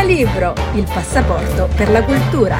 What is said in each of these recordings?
Segnalibro, il passaporto per la cultura.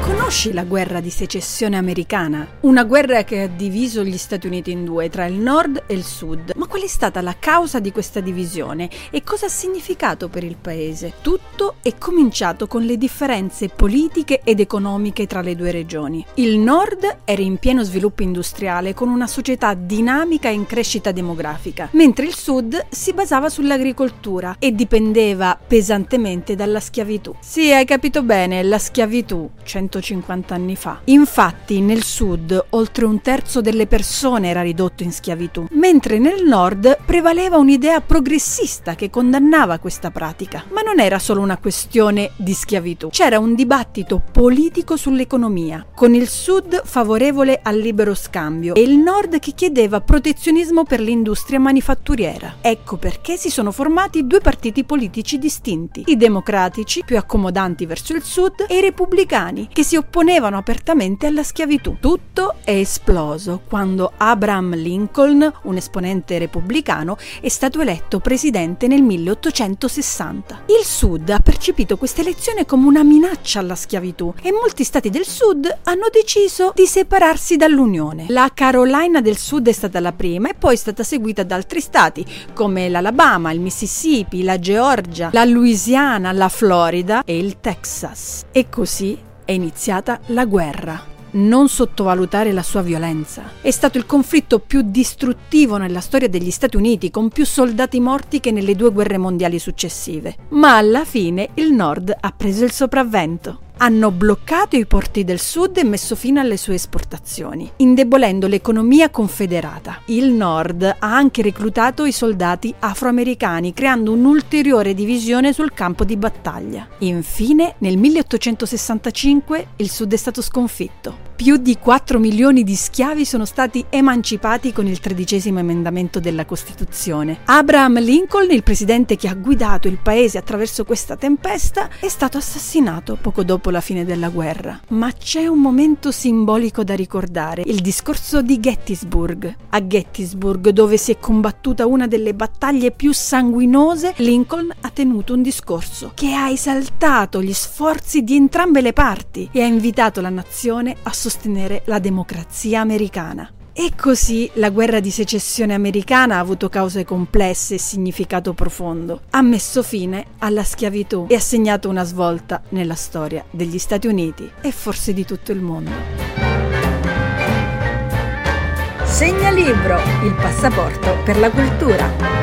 Conosci la guerra di secessione americana? Una guerra che ha diviso gli Stati Uniti in due, tra il nord e il sud. Qual è stata la causa di questa divisione e cosa ha significato per il paese? Tutto è cominciato con le differenze politiche ed economiche tra le due regioni. Il nord era in pieno sviluppo industriale con una società dinamica in crescita demografica, mentre il sud si basava sull'agricoltura e dipendeva pesantemente dalla schiavitù. Sì, hai capito bene, la schiavitù, 150 50 anni fa. Infatti nel sud oltre un terzo delle persone era ridotto in schiavitù, mentre nel nord prevaleva un'idea progressista che condannava questa pratica. Ma non era solo una questione di schiavitù, c'era un dibattito politico sull'economia, con il sud favorevole al libero scambio e il nord che chiedeva protezionismo per l'industria manifatturiera. Ecco perché si sono formati due partiti politici distinti, i democratici, più accomodanti verso il sud, e i repubblicani, che si opponevano apertamente alla schiavitù. Tutto è esploso quando Abraham Lincoln, un esponente repubblicano, è stato eletto presidente nel 1860. Il Sud ha percepito questa elezione come una minaccia alla schiavitù e molti stati del Sud hanno deciso di separarsi dall'Unione. La Carolina del Sud è stata la prima e poi è stata seguita da altri stati come l'Alabama, il Mississippi, la Georgia, la Louisiana, la Florida e il Texas. E così è iniziata la guerra. Non sottovalutare la sua violenza. È stato il conflitto più distruttivo nella storia degli Stati Uniti, con più soldati morti che nelle due guerre mondiali successive. Ma alla fine il Nord ha preso il sopravvento hanno bloccato i porti del sud e messo fine alle sue esportazioni, indebolendo l'economia confederata. Il nord ha anche reclutato i soldati afroamericani, creando un'ulteriore divisione sul campo di battaglia. Infine, nel 1865 il sud è stato sconfitto più di 4 milioni di schiavi sono stati emancipati con il tredicesimo emendamento della Costituzione. Abraham Lincoln, il presidente che ha guidato il paese attraverso questa tempesta, è stato assassinato poco dopo la fine della guerra. Ma c'è un momento simbolico da ricordare, il discorso di Gettysburg. A Gettysburg, dove si è combattuta una delle battaglie più sanguinose, Lincoln ha tenuto un discorso che ha esaltato gli sforzi di entrambe le parti e ha invitato la nazione a sostenere sostenere la democrazia americana. E così la guerra di secessione americana ha avuto cause complesse e significato profondo. Ha messo fine alla schiavitù e ha segnato una svolta nella storia degli Stati Uniti e forse di tutto il mondo. Segna libro, il passaporto per la cultura.